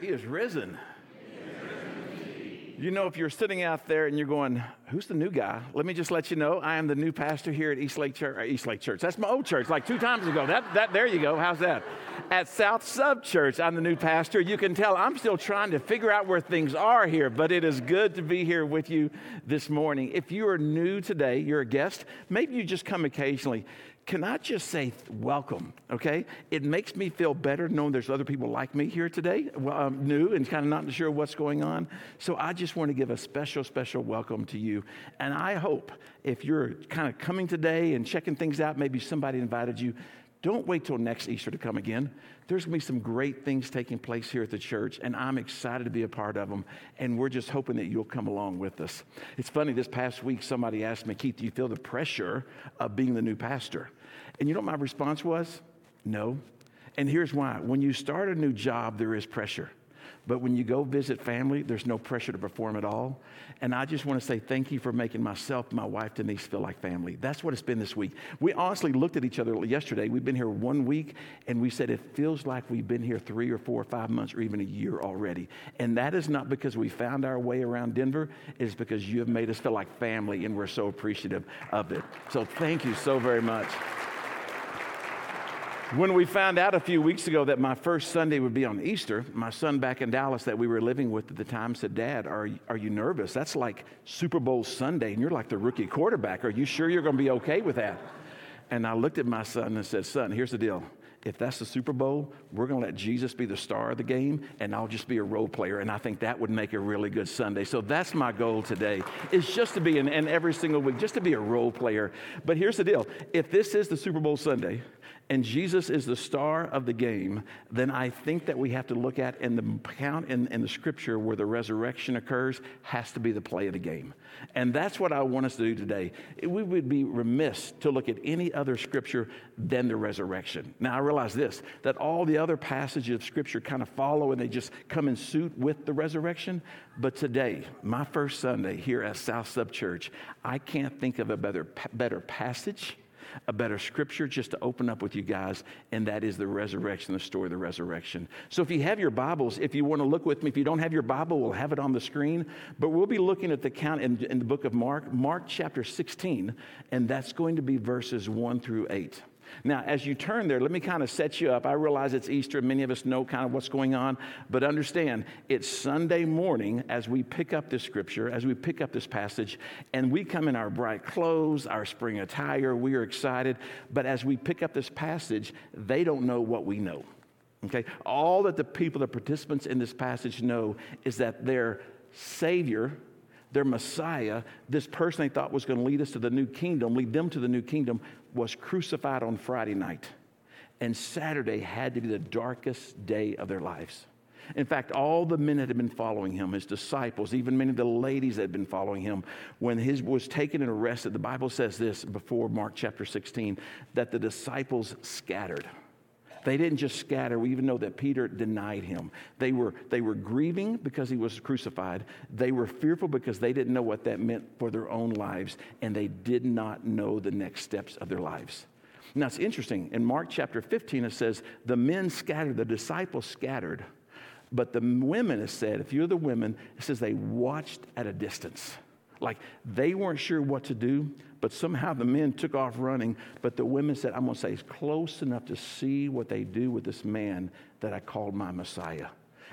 He is risen. You know, if you're sitting out there and you're going, who's the new guy? Let me just let you know, I am the new pastor here at East Lake Church. Uh, Lake Church. That's my old church, like two times ago. That, that, there you go. How's that? At South Sub Church, I'm the new pastor. You can tell I'm still trying to figure out where things are here, but it is good to be here with you this morning. If you are new today, you're a guest, maybe you just come occasionally can I just say welcome, okay? It makes me feel better knowing there's other people like me here today, well, um, new and kind of not sure what's going on. So I just want to give a special, special welcome to you. And I hope if you're kind of coming today and checking things out, maybe somebody invited you, don't wait till next Easter to come again. There's going to be some great things taking place here at the church, and I'm excited to be a part of them. And we're just hoping that you'll come along with us. It's funny, this past week, somebody asked me, Keith, do you feel the pressure of being the new pastor? And you know what my response was? No. And here's why when you start a new job, there is pressure. But when you go visit family, there's no pressure to perform at all. And I just want to say thank you for making myself, my wife Denise, feel like family. That's what it's been this week. We honestly looked at each other yesterday. We've been here one week, and we said it feels like we've been here three or four or five months or even a year already. And that is not because we found our way around Denver, it's because you have made us feel like family, and we're so appreciative of it. So thank you so very much. When we found out a few weeks ago that my first Sunday would be on Easter, my son back in Dallas that we were living with at the time said, Dad, are, are you nervous? That's like Super Bowl Sunday, and you're like the rookie quarterback. Are you sure you're going to be okay with that? And I looked at my son and said, Son, here's the deal. If that's the Super Bowl, we're going to let Jesus be the star of the game, and I'll just be a role player. And I think that would make a really good Sunday. So that's my goal today, is just to be, in every single week, just to be a role player. But here's the deal. If this is the Super Bowl Sunday, and Jesus is the star of the game, then I think that we have to look at and the count in, in, the scripture where the resurrection occurs has to be the play of the game. And that's what I want us to do today. We would be remiss to look at any other scripture than the resurrection. Now, I realize this that all the other passages of scripture kind of follow and they just come in suit with the resurrection. But today, my first Sunday here at South Sub Church, I can't think of a better, better passage a better scripture just to open up with you guys, and that is the resurrection, the story of the resurrection. So if you have your Bibles, if you want to look with me, if you don't have your Bible, we'll have it on the screen. But we'll be looking at the count in, in the book of Mark, Mark chapter 16, and that's going to be verses 1 through 8. Now, as you turn there, let me kind of set you up. I realize it's Easter, many of us know kind of what's going on, but understand it's Sunday morning as we pick up this scripture, as we pick up this passage, and we come in our bright clothes, our spring attire, we are excited. But as we pick up this passage, they don't know what we know. Okay? All that the people, the participants in this passage know is that their Savior, their Messiah, this person they thought was going to lead us to the new kingdom, lead them to the new kingdom, was crucified on Friday night. And Saturday had to be the darkest day of their lives. In fact, all the men that had been following him, his disciples, even many of the ladies that had been following him, when he was taken and arrested, the Bible says this before Mark chapter 16 that the disciples scattered. They didn't just scatter. We even know that Peter denied him. They were, they were grieving because he was crucified. They were fearful because they didn't know what that meant for their own lives, and they did not know the next steps of their lives. Now, it's interesting. In Mark chapter 15, it says, The men scattered, the disciples scattered, but the women, it said, if you're the women, it says they watched at a distance. Like they weren't sure what to do, but somehow the men took off running. But the women said, I'm going to say, it's close enough to see what they do with this man that I called my Messiah.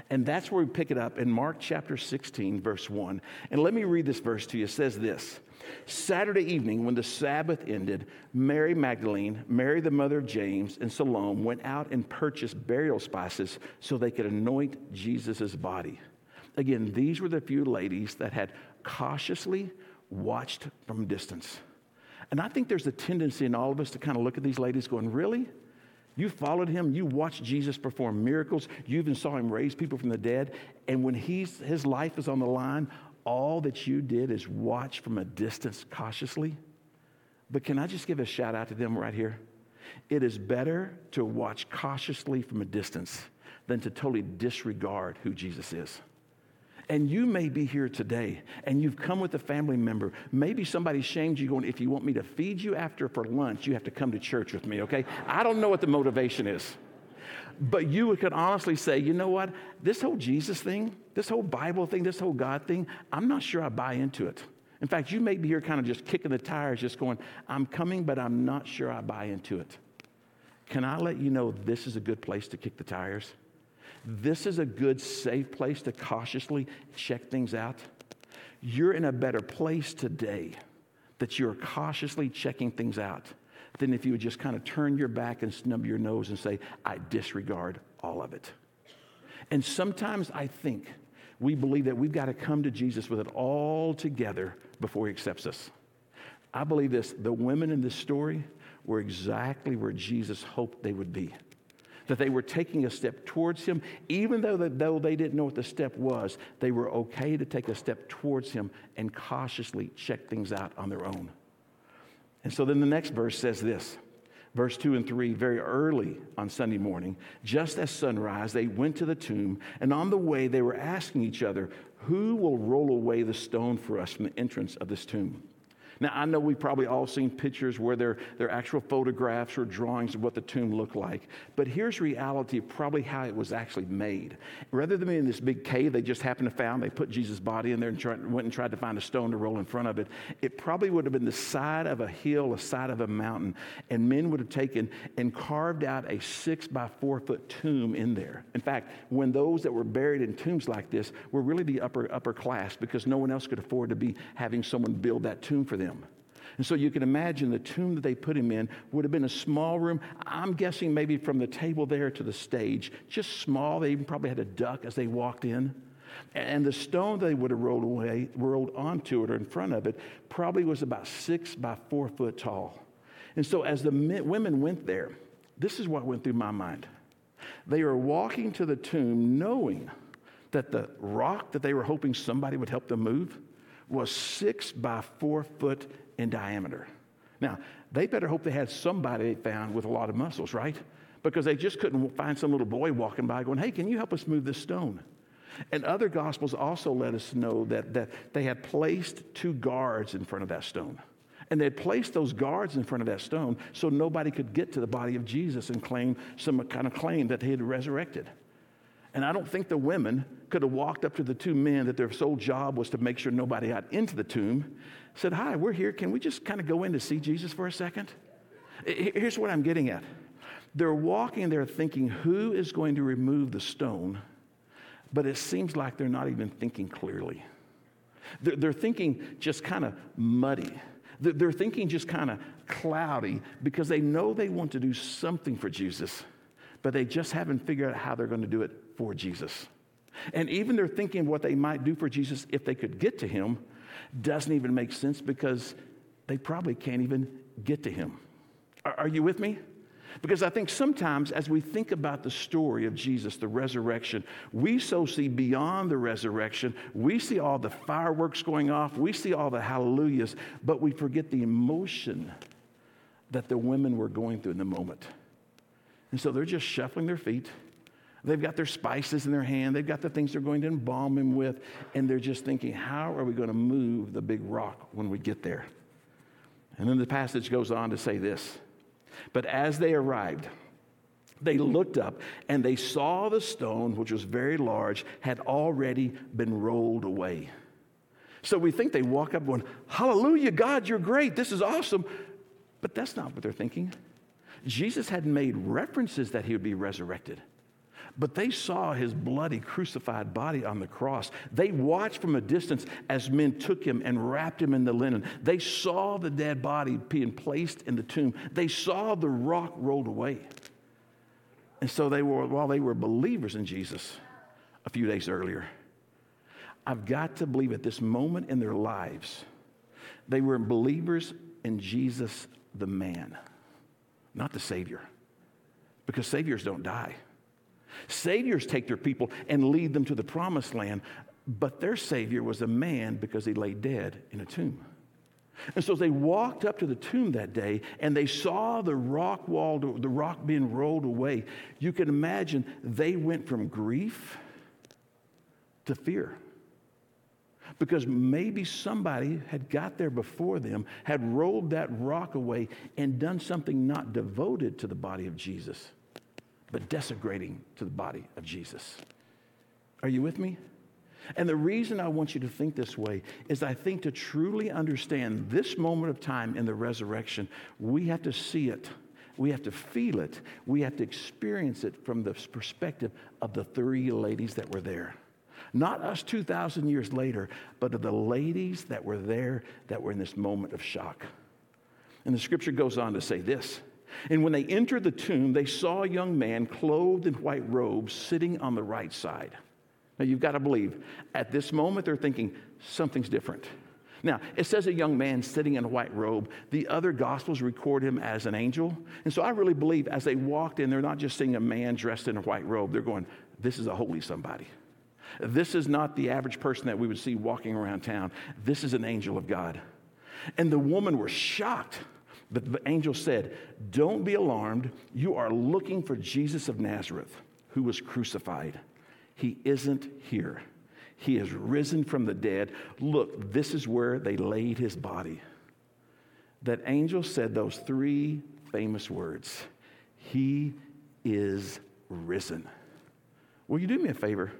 And that's where we pick it up in Mark chapter 16, verse 1. And let me read this verse to you. It says this Saturday evening, when the Sabbath ended, Mary Magdalene, Mary the mother of James, and Salome went out and purchased burial spices so they could anoint Jesus' body. Again, these were the few ladies that had cautiously watched from distance. And I think there's a tendency in all of us to kind of look at these ladies going, Really? You followed him. You watched Jesus perform miracles. You even saw him raise people from the dead. And when he's, his life is on the line, all that you did is watch from a distance cautiously. But can I just give a shout out to them right here? It is better to watch cautiously from a distance than to totally disregard who Jesus is. And you may be here today and you've come with a family member. Maybe somebody shamed you going, if you want me to feed you after for lunch, you have to come to church with me, okay? I don't know what the motivation is. But you could honestly say, you know what? This whole Jesus thing, this whole Bible thing, this whole God thing, I'm not sure I buy into it. In fact, you may be here kind of just kicking the tires, just going, I'm coming, but I'm not sure I buy into it. Can I let you know this is a good place to kick the tires? This is a good, safe place to cautiously check things out. You're in a better place today that you're cautiously checking things out than if you would just kind of turn your back and snub your nose and say, I disregard all of it. And sometimes I think we believe that we've got to come to Jesus with it all together before he accepts us. I believe this the women in this story were exactly where Jesus hoped they would be. That they were taking a step towards him, even though, that, though they didn't know what the step was, they were okay to take a step towards him and cautiously check things out on their own. And so then the next verse says this verse 2 and 3 very early on Sunday morning, just as sunrise, they went to the tomb, and on the way they were asking each other, Who will roll away the stone for us from the entrance of this tomb? Now, I know we've probably all seen pictures where they're, actual photographs or drawings of what the tomb looked like. But here's reality of probably how it was actually made. Rather than being in this big cave they just happened to find, they put Jesus' body in there and tried, went and tried to find a stone to roll in front of it. It probably would have been the side of a hill, a side of a mountain, and men would have taken and carved out a six by four foot tomb in there. In fact, when those that were buried in tombs like this were really the upper upper class because no one else could afford to be having someone build that tomb for them them. And so you can imagine the tomb that they put him in would have been a small room. I'm guessing maybe from the table there to the stage, just small. They even probably had a duck as they walked in. And the stone they would have rolled away, rolled onto it or in front of it, probably was about six by four foot tall. And so as the men, women went there, this is what went through my mind. They were walking to the tomb knowing that the rock that they were hoping somebody would help them move was six by four foot in diameter. Now, they better hope they had somebody they found with a lot of muscles, right? Because they just couldn't find some little boy walking by going, hey, can you help us move this stone? And other gospels also let us know that, that they had placed two guards in front of that stone. And they had placed those guards in front of that stone so nobody could get to the body of Jesus and claim some kind of claim that he had resurrected. And I don't think the women could have walked up to the two men that their sole job was to make sure nobody got into the tomb, said, Hi, we're here. Can we just kind of go in to see Jesus for a second? Here's what I'm getting at. They're walking there thinking, Who is going to remove the stone? But it seems like they're not even thinking clearly. They're, thinking just kind of muddy. They're thinking just kind of cloudy because they know they want to do something for Jesus, but they just haven't figured out how they're going to do it for Jesus. And even they're thinking of what they might do for Jesus if they could get to him doesn't even make sense because they probably can't even get to him. Are, are you with me? Because I think sometimes as we think about the story of Jesus, the resurrection, we so see beyond the resurrection. We see all the fireworks going off, we see all the hallelujahs, but we forget the emotion that the women were going through in the moment. And so they're just shuffling their feet They've got their spices in their hand. They've got the things they're going to embalm him with. And they're just thinking, how are we going to move the big rock when we get there? And then the passage goes on to say this But as they arrived, they looked up and they saw the stone, which was very large, had already been rolled away. So we think they walk up going, Hallelujah, God, you're great. This is awesome. But that's not what they're thinking. Jesus had made references that he would be resurrected. But they saw his bloody crucified body on the cross. They watched from a distance as men took him and wrapped him in the linen. They saw the dead body being placed in the tomb. They saw the rock rolled away. And so they were, while they were believers in Jesus a few days earlier, I've got to believe at this moment in their lives, they were believers in Jesus the man, not the Savior. Because Saviors don't die. Saviors take their people and lead them to the promised land, but their Savior was a man because he lay dead in a tomb. And so they walked up to the tomb that day and they saw the rock wall, the rock being rolled away. You can imagine they went from grief to fear. Because maybe somebody had got there before them, had rolled that rock away, and done something not devoted to the body of Jesus but desecrating to the body of Jesus. Are you with me? And the reason I want you to think this way is I think to truly understand this moment of time in the resurrection, we have to see it. We have to feel it. We have to experience it from the perspective of the three ladies that were there. Not us 2,000 years later, but of the ladies that were there that were in this moment of shock. And the scripture goes on to say this. And when they entered the tomb, they saw a young man clothed in white robes sitting on the right side. Now, you've got to believe, at this moment, they're thinking something's different. Now, it says a young man sitting in a white robe. The other gospels record him as an angel. And so I really believe as they walked in, they're not just seeing a man dressed in a white robe, they're going, This is a holy somebody. This is not the average person that we would see walking around town. This is an angel of God. And the woman was shocked. But the angel said, Don't be alarmed. You are looking for Jesus of Nazareth, who was crucified. He isn't here. He has risen from the dead. Look, this is where they laid his body. That angel said those three famous words He is risen. Will you do me a favor?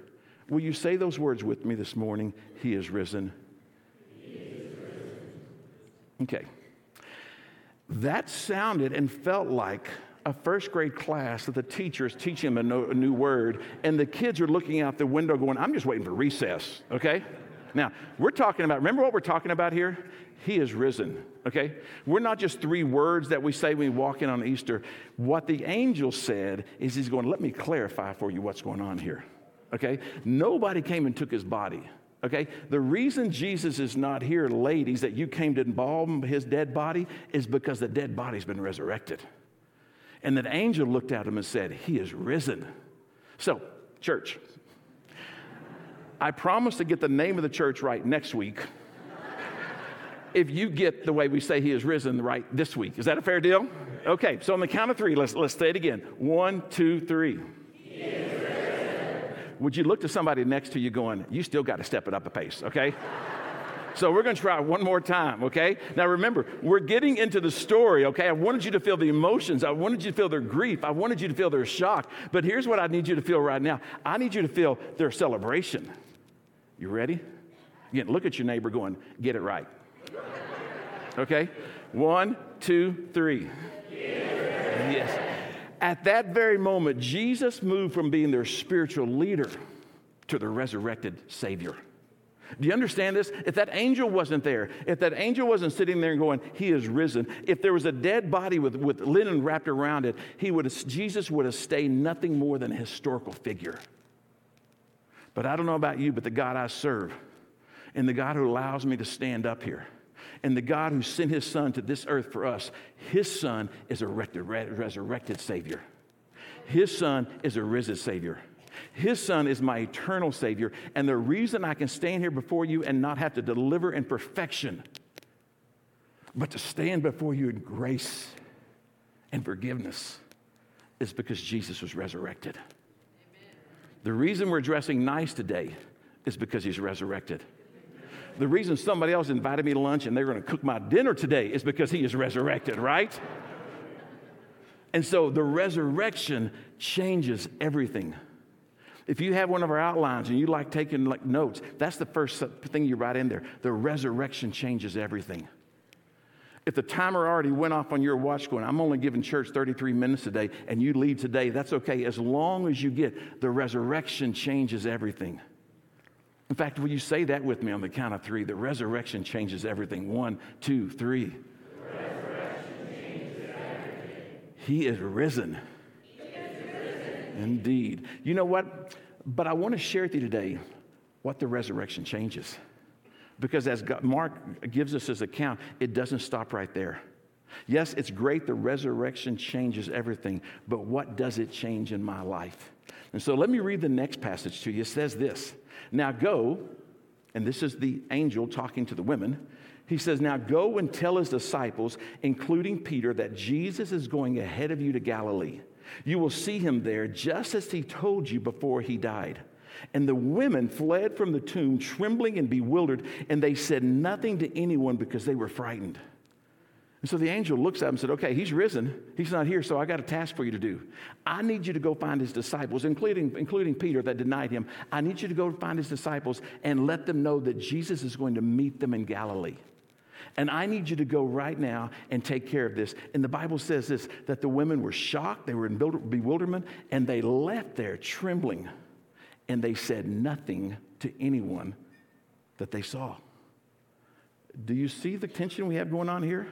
Will you say those words with me this morning? He is risen. He is risen. Okay. That sounded and felt like a first grade class that the teacher is teaching them a, new word, and the kids are looking out the window going, I'm just waiting for recess, okay? Now, we're talking about, remember what we're talking about here? He is risen, okay? We're not just three words that we say when we walk in on Easter. What the angel said is he's going, let me clarify for you what's going on here, okay? Nobody came and took his body. Okay? The reason Jesus is not here, ladies, that you came to embalm his dead body is because the dead body's been resurrected. And that angel looked at him and said, He is risen. So, church, I promise to get the name of the church right next week if you get the way we say he is risen right this week. Is that a fair deal? Okay, so on the count of three, let's, let's say it again. One, two, three. Would you look to somebody next to you going, you still got to step it up a pace, okay? So we're going to try one more time, okay? Now remember, we're getting into the story, okay? I wanted you to feel the emotions. I wanted you to feel their grief. I wanted you to feel their shock. But here's what I need you to feel right now I need you to feel their celebration. You ready? Again, look at your neighbor going, get it right. Okay? One, two, three. Yes. At that very moment, Jesus moved from being their spiritual leader to the resurrected Savior. Do you understand this? If that angel wasn't there, if that angel wasn't sitting there and going, He is risen, if there was a dead body with, with linen wrapped around it, he would have, Jesus would have stayed nothing more than a historical figure. But I don't know about you, but the God I serve, and the God who allows me to stand up here, and the God who sent his son to this earth for us, his son is a resurrected Savior. His son is a risen Savior. His Son is my eternal Savior. And the reason I can stand here before you and not have to deliver in perfection, but to stand before you in grace and forgiveness, is because Jesus was resurrected. Amen. The reason we're dressing nice today is because He's resurrected. The reason somebody else invited me to lunch and they're going to cook my dinner today is because He is resurrected, right? And so the resurrection changes everything. If you have one of our outlines and you like taking like notes, that's the first thing you write in there. The resurrection changes everything. If the timer already went off on your watch going, I'm only giving church 33 minutes a day, and you leave today, that's okay. As long as you get the resurrection changes everything. In fact, will you say that with me on the count of three? The resurrection changes everything. One, two, three. He is risen. Indeed. You know what? But I want to share with you today what the resurrection changes. Because as God, Mark gives us his account, it doesn't stop right there. Yes, it's great the resurrection changes everything, but what does it change in my life? And so let me read the next passage to you. It says this Now go, and this is the angel talking to the women. He says, Now go and tell his disciples, including Peter, that Jesus is going ahead of you to Galilee. You will see him there just as he told you before he died. And the women fled from the tomb, trembling and bewildered, and they said nothing to anyone because they were frightened. And so the angel looks at him and said, Okay, he's risen. He's not here, so I got a task for you to do. I need you to go find his disciples, including, including Peter that denied him. I need you to go find his disciples and let them know that Jesus is going to meet them in Galilee. And I need you to go right now and take care of this. And the Bible says this that the women were shocked, they were in bewilderment, and they left there trembling. And they said nothing to anyone that they saw. Do you see the tension we have going on here?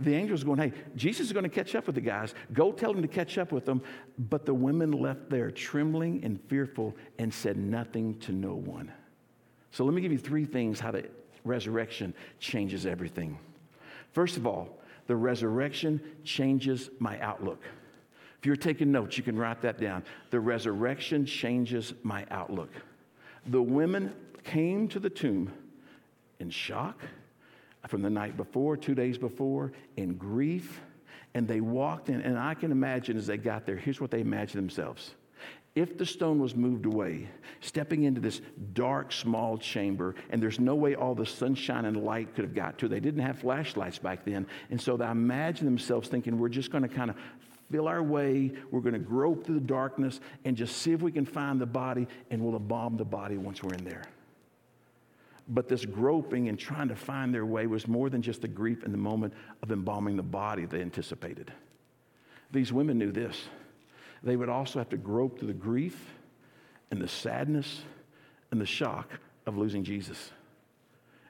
The angel's going, hey, Jesus is going to catch up with the guys. Go tell them to catch up with them. But the women left there trembling and fearful and said nothing to no one. So let me give you three things how the resurrection changes everything. First of all, the resurrection changes my outlook. If you're taking notes, you can write that down. The resurrection changes my outlook. The women came to the tomb in shock from the night before, two days before, in grief. And they walked in, and I can imagine as they got there, here's what they imagined themselves. If the stone was moved away, stepping into this dark, small chamber, and there's no way all the sunshine and light could have got to, they didn't have flashlights back then. And so they imagine themselves thinking, we're just going to kind of feel our way, we're going to grope through the darkness and just see if we can find the body, and we'll embalm the body once we're in there. But this groping and trying to find their way was more than just the grief in the moment of embalming the body they anticipated. These women knew this. They would also have to grope through the grief and the sadness and the shock of losing Jesus.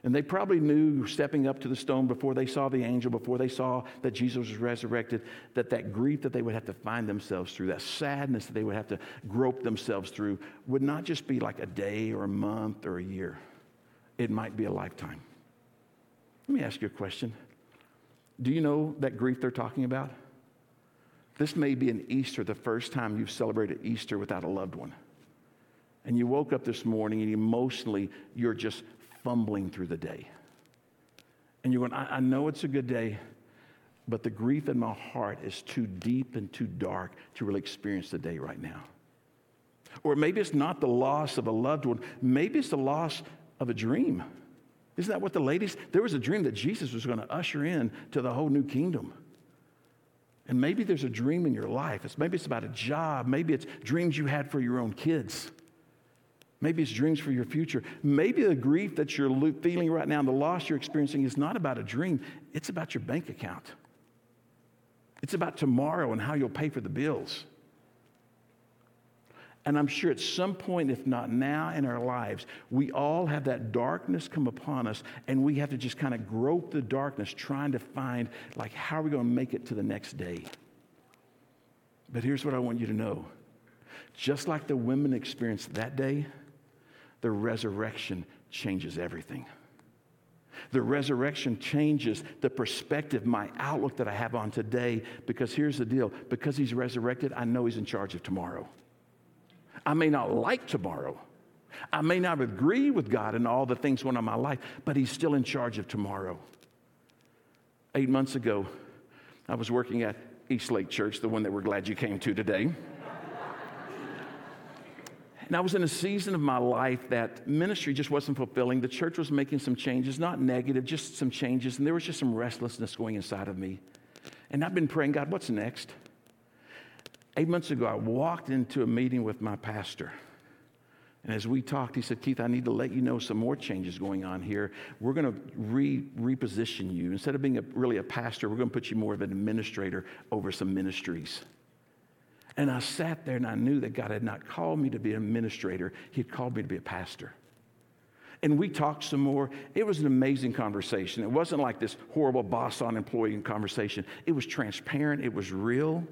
And they probably knew stepping up to the stone before they saw the angel, before they saw that Jesus was resurrected, that that grief that they would have to find themselves through, that sadness that they would have to grope themselves through, would not just be like a day or a month or a year it might be a lifetime. Let me ask you a question. Do you know that grief they're talking about? This may be an Easter, the first time you've celebrated Easter without a loved one. And you woke up this morning and emotionally you're just fumbling through the day. And you're going, I, I know it's a good day, but the grief in my heart is too deep and too dark to really experience the day right now. Or maybe it's not the loss of a loved one, maybe it's the loss of a dream. Isn't that what the ladies? There was a dream that Jesus was going to usher in to the whole new kingdom. And maybe there's a dream in your life. It's, maybe it's about a job. Maybe it's dreams you had for your own kids. Maybe it's dreams for your future. Maybe the grief that you're feeling right now and the loss you're experiencing is not about a dream, it's about your bank account. It's about tomorrow and how you'll pay for the bills. And I'm sure at some point, if not now in our lives, we all have that darkness come upon us, and we have to just kind of grope the darkness, trying to find, like, how are we going to make it to the next day? But here's what I want you to know just like the women experienced that day, the resurrection changes everything. The resurrection changes the perspective, my outlook that I have on today, because here's the deal because he's resurrected, I know he's in charge of tomorrow. I may not like tomorrow. I may not agree with God in all the things going on in my life, but He's still in charge of tomorrow. Eight months ago, I was working at East Lake Church, the one that we're glad you came to today. and I was in a season of my life that ministry just wasn't fulfilling. The church was making some changes, not negative, just some changes, and there was just some restlessness going inside of me. And I've been praying, God, what's next? Eight months ago, I walked into a meeting with my pastor. And as we talked, he said, Keith, I need to let you know some more changes going on here. We're going to re- reposition you. Instead of being a, really a pastor, we're going to put you more of an administrator over some ministries. And I sat there and I knew that God had not called me to be an administrator, He had called me to be a pastor. And we talked some more. It was an amazing conversation. It wasn't like this horrible boss on employee conversation, it was transparent, it was real.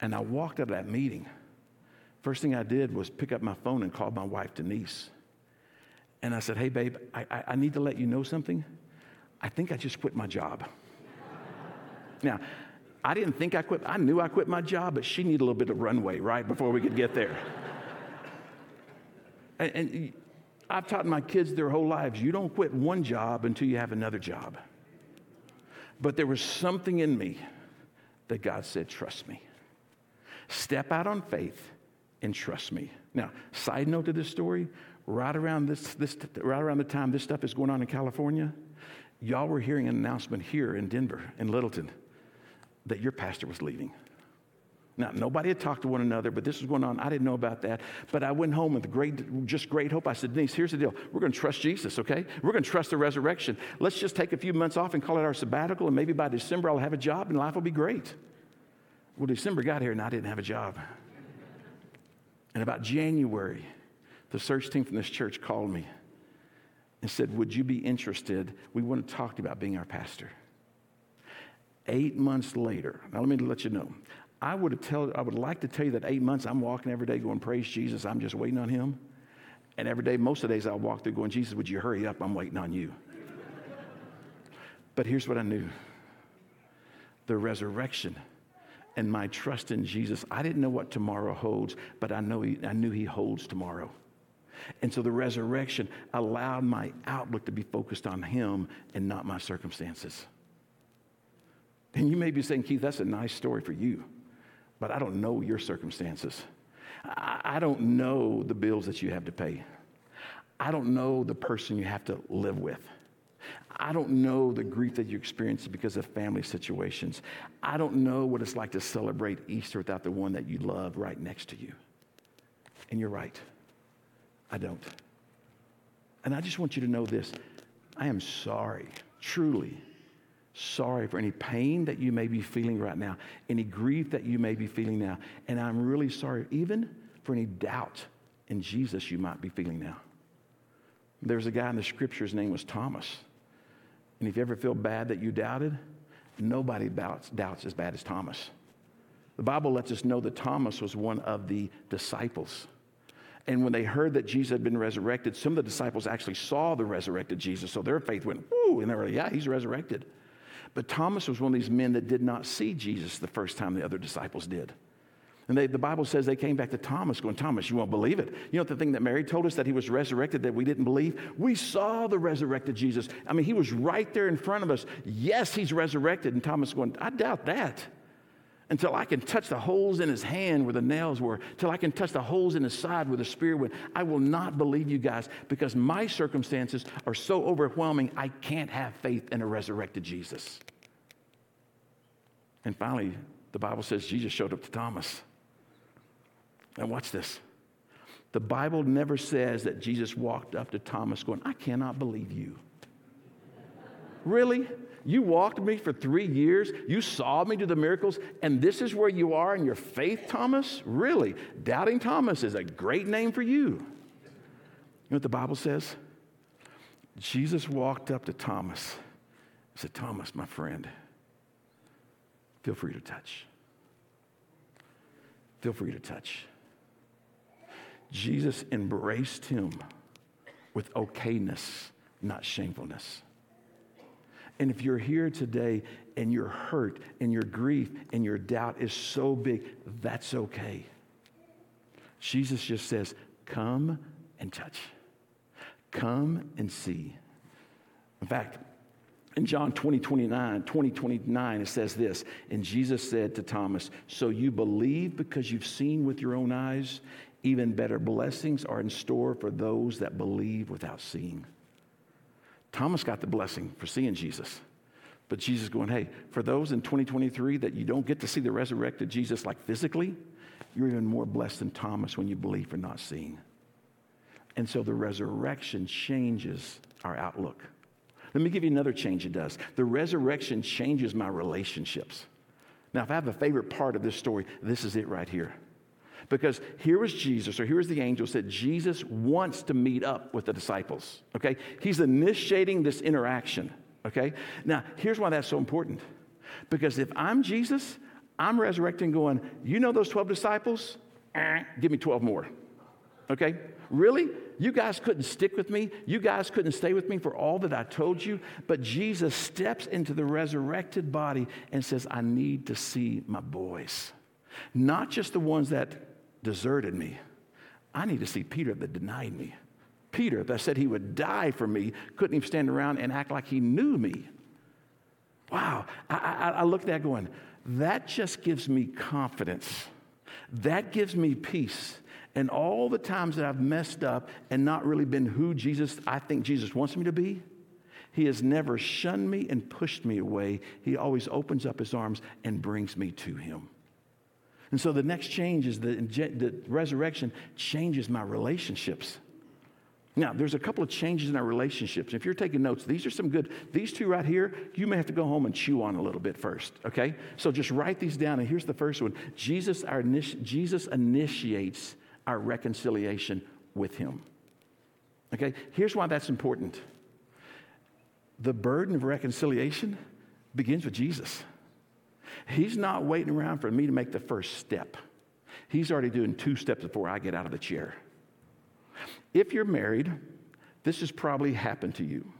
And I walked out of that meeting. First thing I did was pick up my phone and call my wife, Denise. And I said, Hey, babe, I, I, I need to let you know something. I think I just quit my job. now, I didn't think I quit. I knew I quit my job, but she needed a little bit of runway, right, before we could get there. and, and I've taught my kids their whole lives you don't quit one job until you have another job. But there was something in me that God said, Trust me. Step out on faith and trust me. Now, side note to this story, right around this, this right around the time this stuff is going on in California, y'all were hearing an announcement here in Denver, in Littleton, that your pastor was leaving. Now, nobody had talked to one another, but this was going on. I didn't know about that. But I went home with great, just great hope. I said, Denise, here's the deal. We're going to trust Jesus, okay? We're going to trust the resurrection. Let's just take a few months off and call it our sabbatical, and maybe by December I'll have a job and life will be great. Well, December got here and I didn't have a job. And about January, the search team from this church called me and said, Would you be interested? We want to talk to you about being our pastor. Eight months later, now let me let you know, I would, tell, I would like to tell you that eight months I'm walking every day going, Praise Jesus, I'm just waiting on Him. And every day, most of the days, I'll walk through going, Jesus, would you hurry up? I'm waiting on you. but here's what I knew the resurrection and my trust in Jesus. I didn't know what tomorrow holds, but I, know he, I knew He holds tomorrow. And so the resurrection allowed my outlook to be focused on Him and not my circumstances. And you may be saying, Keith, that's a nice story for you but I don't know your circumstances. I don't know the bills that you have to pay. I don't know the person you have to live with. I don't know the grief that you experience because of family situations. I don't know what it's like to celebrate Easter without the one that you love right next to you. And you're right. I don't. And I just want you to know this I am sorry, truly, sorry for any pain that you may be feeling right now, any grief that you may be feeling now. And I'm really sorry, even for any doubt in Jesus you might be feeling now. There's a guy in the scripture, his name was Thomas. And if you ever feel bad that you doubted, nobody doubts, doubts as bad as Thomas. The Bible lets us know that Thomas was one of the disciples. And when they heard that Jesus had been resurrected, some of the disciples actually saw the resurrected Jesus. So their faith went, whoo, and they were like, yeah, he's resurrected. But Thomas was one of these men that did not see Jesus the first time the other disciples did. And they, the Bible says they came back to Thomas, going, Thomas, you won't believe it. You know the thing that Mary told us that he was resurrected that we didn't believe? We saw the resurrected Jesus. I mean, he was right there in front of us. Yes, he's resurrected. And Thomas going, I doubt that until I can touch the holes in his hand where the nails were, till I can touch the holes in his side where the spear went. I will not believe you guys because my circumstances are so overwhelming, I can't have faith in a resurrected Jesus. And finally, the Bible says Jesus showed up to Thomas. And watch this. The Bible never says that Jesus walked up to Thomas going, I cannot believe you. really? You walked me for three years. You saw me do the miracles, and this is where you are in your faith, Thomas? Really? Doubting Thomas is a great name for you. You know what the Bible says? Jesus walked up to Thomas and said, Thomas, my friend, feel free to touch. Feel free to touch. Jesus embraced him with okayness, not shamefulness. And if you're here today and your hurt and your grief and your doubt is so big, that's okay. Jesus just says, Come and touch. Come and see. In fact, in John 20, 29, 20, 29, it says this, and Jesus said to Thomas, So you believe because you've seen with your own eyes? Even better blessings are in store for those that believe without seeing. Thomas got the blessing for seeing Jesus. But Jesus going, hey, for those in 2023 that you don't get to see the resurrected Jesus like physically, you're even more blessed than Thomas when you believe for not seeing. And so the resurrection changes our outlook. Let me give you another change it does. The resurrection changes my relationships. Now, if I have a favorite part of this story, this is it right here. Because here was Jesus, or here was the angel said, Jesus wants to meet up with the disciples. Okay? He's initiating this interaction. Okay? Now, here's why that's so important. Because if I'm Jesus, I'm resurrecting, going, you know those 12 disciples? Eh, give me 12 more. Okay? Really? You guys couldn't stick with me. You guys couldn't stay with me for all that I told you. But Jesus steps into the resurrected body and says, I need to see my boys. Not just the ones that deserted me. I need to see Peter that denied me. Peter that said he would die for me couldn't even stand around and act like he knew me. Wow. I, I, I at that going, that just gives me confidence. That gives me peace. And all the times that I've messed up and not really been who Jesus, I think Jesus wants me to be, He has never shunned me and pushed me away. He always opens up his arms and brings me to him. And so the next change is the, the resurrection changes my relationships. Now, there's a couple of changes in our relationships. If you're taking notes, these are some good. These two right here, you may have to go home and chew on a little bit first, okay? So just write these down. And here's the first one Jesus, our, Jesus initiates our reconciliation with Him. Okay? Here's why that's important the burden of reconciliation begins with Jesus. He's not waiting around for me to make the first step. He's already doing two steps before I get out of the chair. If you're married, this has probably happened to you.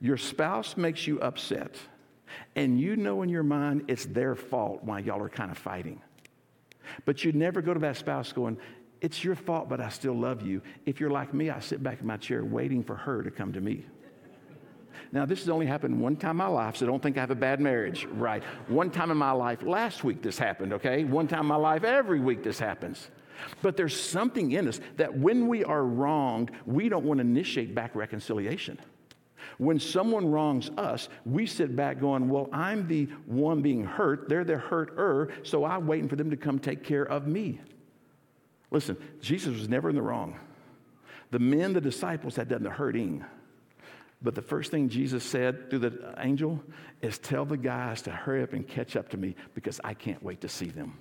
Your spouse makes you upset, and you know in your mind it's their fault why y'all are kind of fighting. But you never go to that spouse going, It's your fault, but I still love you. If you're like me, I sit back in my chair waiting for her to come to me. Now, this has only happened one time in my life, so don't think I have a bad marriage, right? One time in my life, last week this happened, okay? One time in my life, every week this happens. But there's something in us that when we are wronged, we don't want to initiate back reconciliation. When someone wrongs us, we sit back going, Well, I'm the one being hurt. They're the hurter, so I'm waiting for them to come take care of me. Listen, Jesus was never in the wrong. The men, the disciples, had done the hurting. But the first thing Jesus said through the angel is tell the guys to hurry up and catch up to me because I can't wait to see them.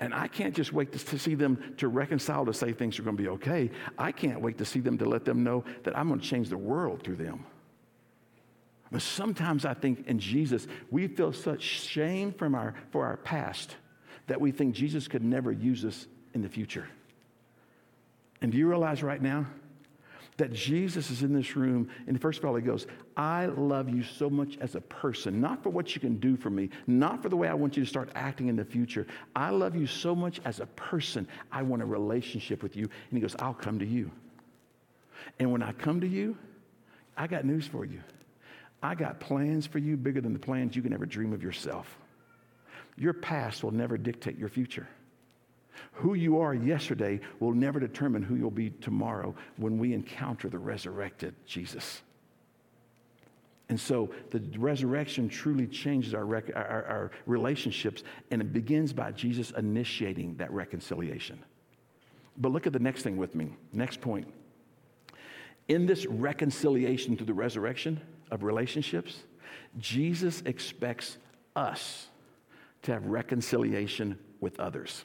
And I can't just wait to, to, see them to reconcile to say things are going to be okay. I can't wait to see them to let them know that I'm going to change the world through them. But sometimes I think in Jesus, we feel such shame from our, for our past that we think Jesus could never use us in the future. And do you realize right now that Jesus is in this room, and first of all, he goes, I love you so much as a person, not for what you can do for me, not for the way I want you to start acting in the future. I love you so much as a person. I want a relationship with you. And he goes, I'll come to you. And when I come to you, I got news for you. I got plans for you bigger than the plans you can ever dream of yourself. Your past will never dictate your future. Who you are yesterday will never determine who you'll be tomorrow when we encounter the resurrected Jesus. And so the resurrection truly changes our, rec- our, our, relationships, and it begins by Jesus initiating that reconciliation. But look at the next thing with me. Next point. In this reconciliation through the resurrection of relationships, Jesus expects us to have reconciliation with others.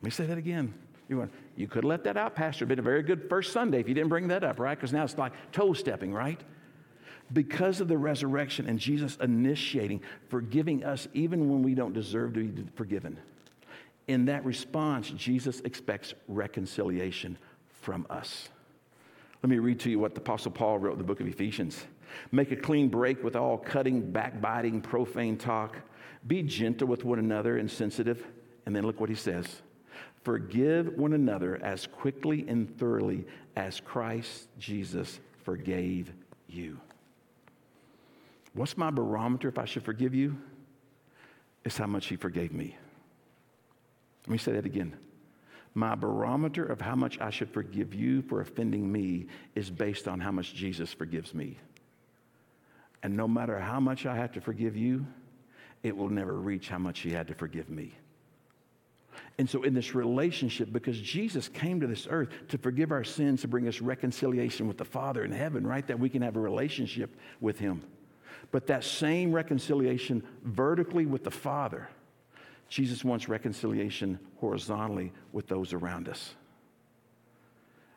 Let me say that again. You, went, you could let that out, Pastor. It'd been a very good first Sunday if you didn't bring that up, right? Because now it's like toe stepping, right? Because of the resurrection and Jesus initiating, forgiving us even when we don't deserve to be forgiven. In that response, Jesus expects reconciliation from us. Let me read to you what the Apostle Paul wrote in the book of Ephesians. Make a clean break with all cutting, backbiting, profane talk. Be gentle with one another and sensitive. And then look what he says Forgive one another as quickly and thoroughly as Christ Jesus forgave you. What's my barometer if I should forgive you? It's how much he forgave me. Let me say that again. My barometer of how much I should forgive you for offending me is based on how much Jesus forgives me. And no matter how much I have to forgive you, it will never reach how much he had to forgive me. And so, in this relationship, because Jesus came to this earth to forgive our sins, to bring us reconciliation with the Father in heaven, right? That we can have a relationship with Him. But that same reconciliation vertically with the Father, Jesus wants reconciliation horizontally with those around us.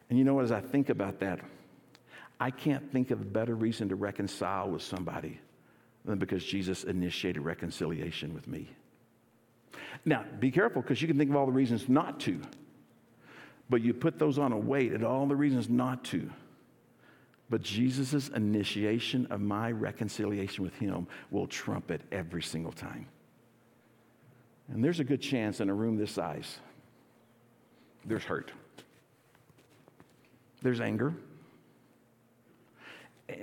And you know what, as I think about that, I can't think of a better reason to reconcile with somebody than because Jesus initiated reconciliation with me. Now, be careful because you can think of all the reasons not to. But you put those on a weight at all the reasons not to. But Jesus' initiation of my reconciliation with Him will trump it every single time. And there's a good chance in a room this size, there's hurt, there's anger.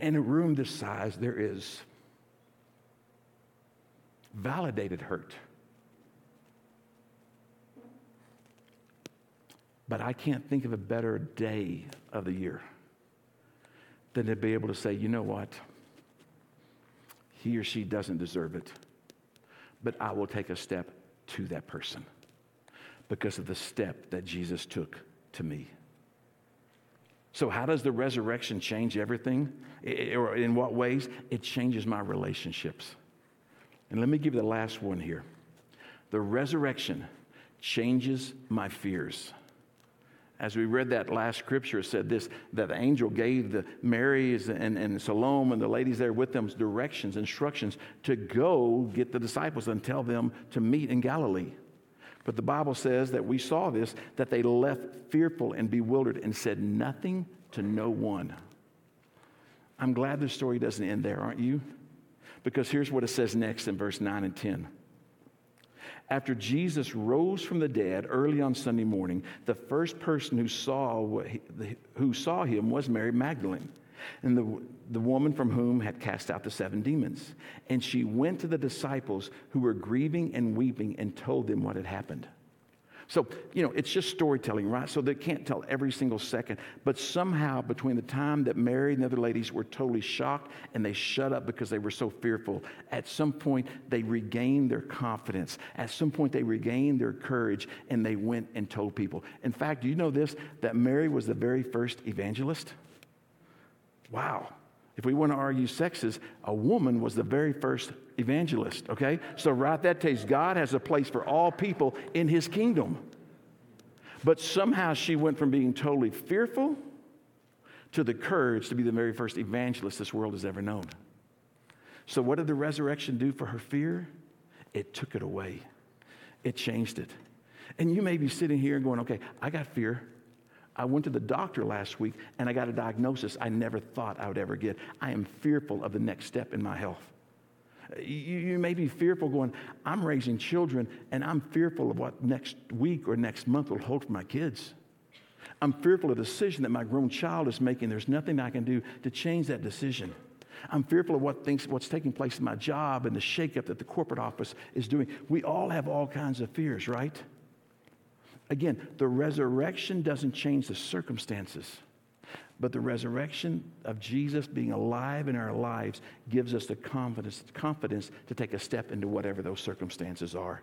In a room this size, there is validated hurt. But I can't think of a better day of the year than to be able to say, you know what? He or she doesn't deserve it, but I will take a step to that person because of the step that Jesus took to me. So, how does the resurrection change everything? Or in what ways? It changes my relationships. And let me give you the last one here. The resurrection changes my fears. As we read that last scripture, it said this that the angel gave the Marys and, and Salome and the ladies there with them directions, instructions to go get the disciples and tell them to meet in Galilee. But the Bible says that we saw this, that they left fearful and bewildered and said nothing to no one. I'm glad the story doesn't end there, aren't you? Because here's what it says next in verse 9 and 10. After Jesus rose from the dead early on Sunday morning, the first person who saw, who saw him was Mary Magdalene and the, the woman from whom had cast out the seven demons. And she went to the disciples who were grieving and weeping and told them what had happened. So, you know, it's just storytelling, right? So they can't tell every single second. But somehow, between the time that Mary and the other ladies were totally shocked and they shut up because they were so fearful, at some point they regained their confidence. At some point they regained their courage and they went and told people. In fact, do you know this? That Mary was the very first evangelist? Wow. If we want to argue sexes, a woman was the very first evangelist, okay? So, right that taste, God has a place for all people in his kingdom. But somehow she went from being totally fearful to the courage to be the very first evangelist this world has ever known. So, what did the resurrection do for her fear? It took it away, it changed it. And you may be sitting here going, okay, I got fear. I went to the doctor last week and I got a diagnosis I never thought I would ever get. I am fearful of the next step in my health. You, you, may be fearful going, I'm raising children and I'm fearful of what next week or next month will hold for my kids. I'm fearful of the decision that my grown child is making. There's nothing I can do to change that decision. I'm fearful of what things, what's taking place in my job and the shakeup that the corporate office is doing. We all have all kinds of fears, right? Again, the resurrection doesn't change the circumstances, but the resurrection of Jesus being alive in our lives gives us the confidence, confidence to take a step into whatever those circumstances are.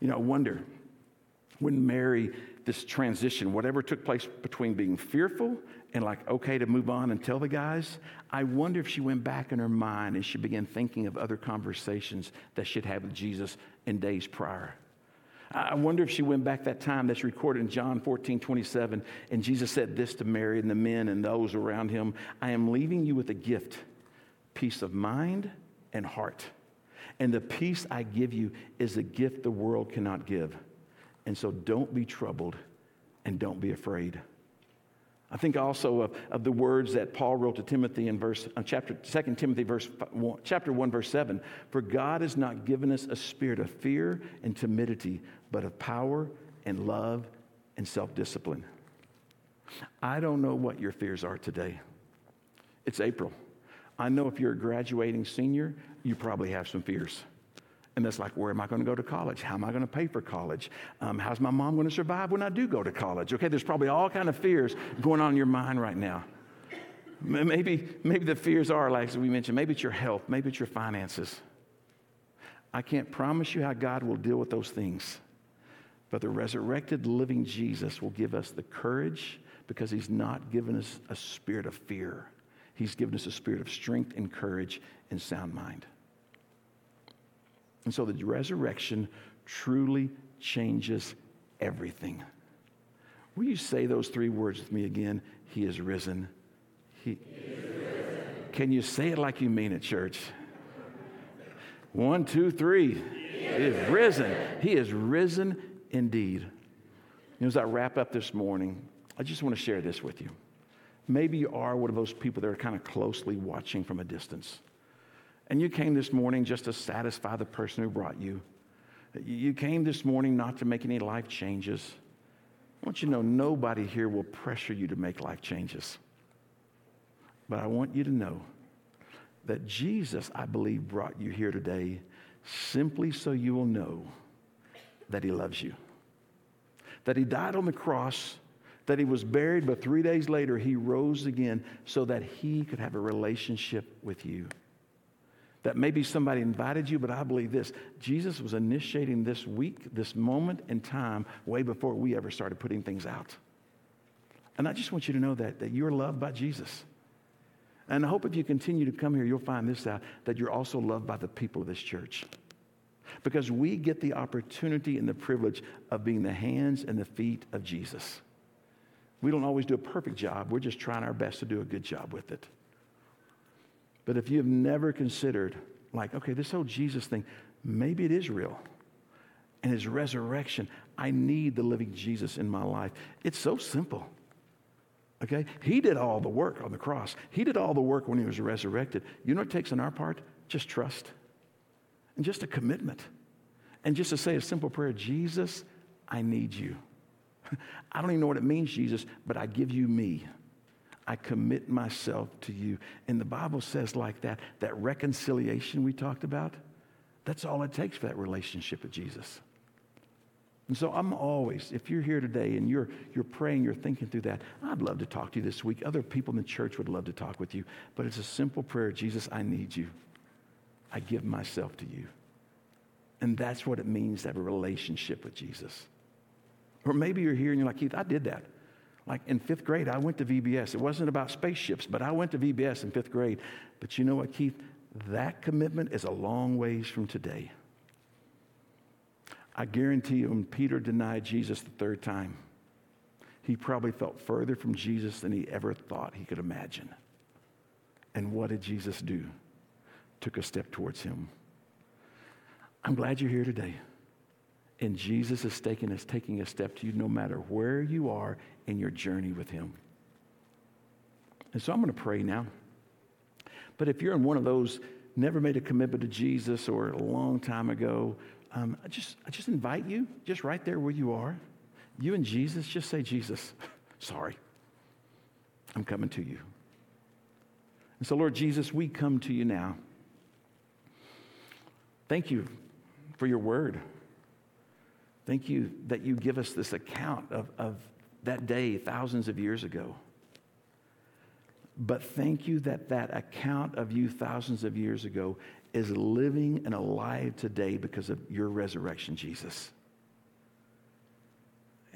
You know, I wonder when Mary, this transition, whatever took place between being fearful and like, okay, to move on and tell the guys, I wonder if she went back in her mind and she began thinking of other conversations that she'd had with Jesus in days prior. I wonder if she went back that time that's recorded in John 14, 27. And Jesus said this to Mary and the men and those around him I am leaving you with a gift, peace of mind and heart. And the peace I give you is a gift the world cannot give. And so don't be troubled and don't be afraid. I think also of, of the words that Paul wrote to Timothy in verse uh, chapter 2 Timothy verse one, chapter 1 verse 7 for God has not given us a spirit of fear and timidity but of power and love and self-discipline. I don't know what your fears are today. It's April. I know if you're a graduating senior, you probably have some fears. And that's like, where am I going to go to college? How am I going to pay for college? Um, how's my mom going to survive when I do go to college? Okay, there's probably all kind of fears going on in your mind right now. Maybe, maybe the fears are, like we mentioned, maybe it's your health, maybe it's your finances. I can't promise you how God will deal with those things. But the resurrected living Jesus will give us the courage because he's not given us a spirit of fear. He's given us a spirit of strength and courage and sound mind. And so the resurrection truly changes everything. Will you say those three words with me again? He is risen. He, he is risen. Can you say it like you mean it, church? One, two, three. He is risen. He is risen indeed. You know, as I wrap up this morning, I just want to share this with you. Maybe you are one of those people that are kind of closely watching from a distance. And you came this morning just to satisfy the person who brought you. You came this morning not to make any life changes. I want you to know nobody here will pressure you to make life changes. But I want you to know that Jesus, I believe, brought you here today simply so you will know that He loves you. That He died on the cross that he was buried, but three days later he rose again so that he could have a relationship with you. That maybe somebody invited you, but I believe this Jesus was initiating this week, this moment in time, way before we ever started putting things out. And I just want you to know that, that you're loved by Jesus. And I hope if you continue to come here, you'll find this out that you're also loved by the people of this church. Because we get the opportunity and the privilege of being the hands and the feet of Jesus. We don't always do a perfect job, we're just trying our best to do a good job with it. But if you have never considered, like, okay, this whole Jesus thing, maybe it is real. And his resurrection, I need the living Jesus in my life. It's so simple. Okay? He did all the work on the cross. He did all the work when he was resurrected. You know what it takes on our part? Just trust and just a commitment. And just to say a simple prayer Jesus, I need you. I don't even know what it means, Jesus, but I give you me. I commit myself to you. And the Bible says, like that, that reconciliation we talked about, that's all it takes for that relationship with Jesus. And so I'm always, if you're here today and you're, you're praying, you're thinking through that, I'd love to talk to you this week. Other people in the church would love to talk with you. But it's a simple prayer Jesus, I need you. I give myself to you. And that's what it means to have a relationship with Jesus. Or maybe you're here and you're like, Keith, I did that. Like in fifth grade, I went to VBS. It wasn't about spaceships, but I went to VBS in fifth grade. But you know what, Keith? That commitment is a long ways from today. I guarantee you, when Peter denied Jesus the third time, he probably felt further from Jesus than he ever thought he could imagine. And what did Jesus do? Took a step towards him. I'm glad you're here today. And Jesus is taking, is taking a step to you no matter where you are in your journey with him. And so I'm going to pray now. But if you're in one of those, never made a commitment to Jesus or a long time ago, um, I, just, I just invite you, just right there where you are, you and Jesus, just say, Jesus, sorry, I'm coming to you. And so, Lord Jesus, we come to you now. Thank you for your word. Thank you that you give us this account of, of that day thousands of years ago. But thank you that that account of you thousands of years ago is living and alive today because of your resurrection, Jesus.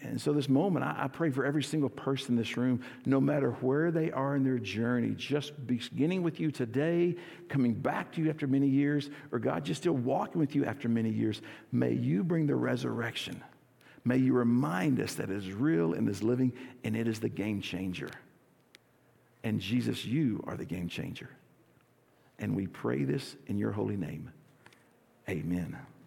And so, this moment, I, I, pray for every single person in this room, no matter where they are in their journey, just beginning with you today, coming back to you after many years, or God, just still walking with you after many years. May you bring the resurrection. May you remind us that it is real and is living, and it is the game changer. And Jesus, you are the game changer. And we pray this in your holy name. Amen.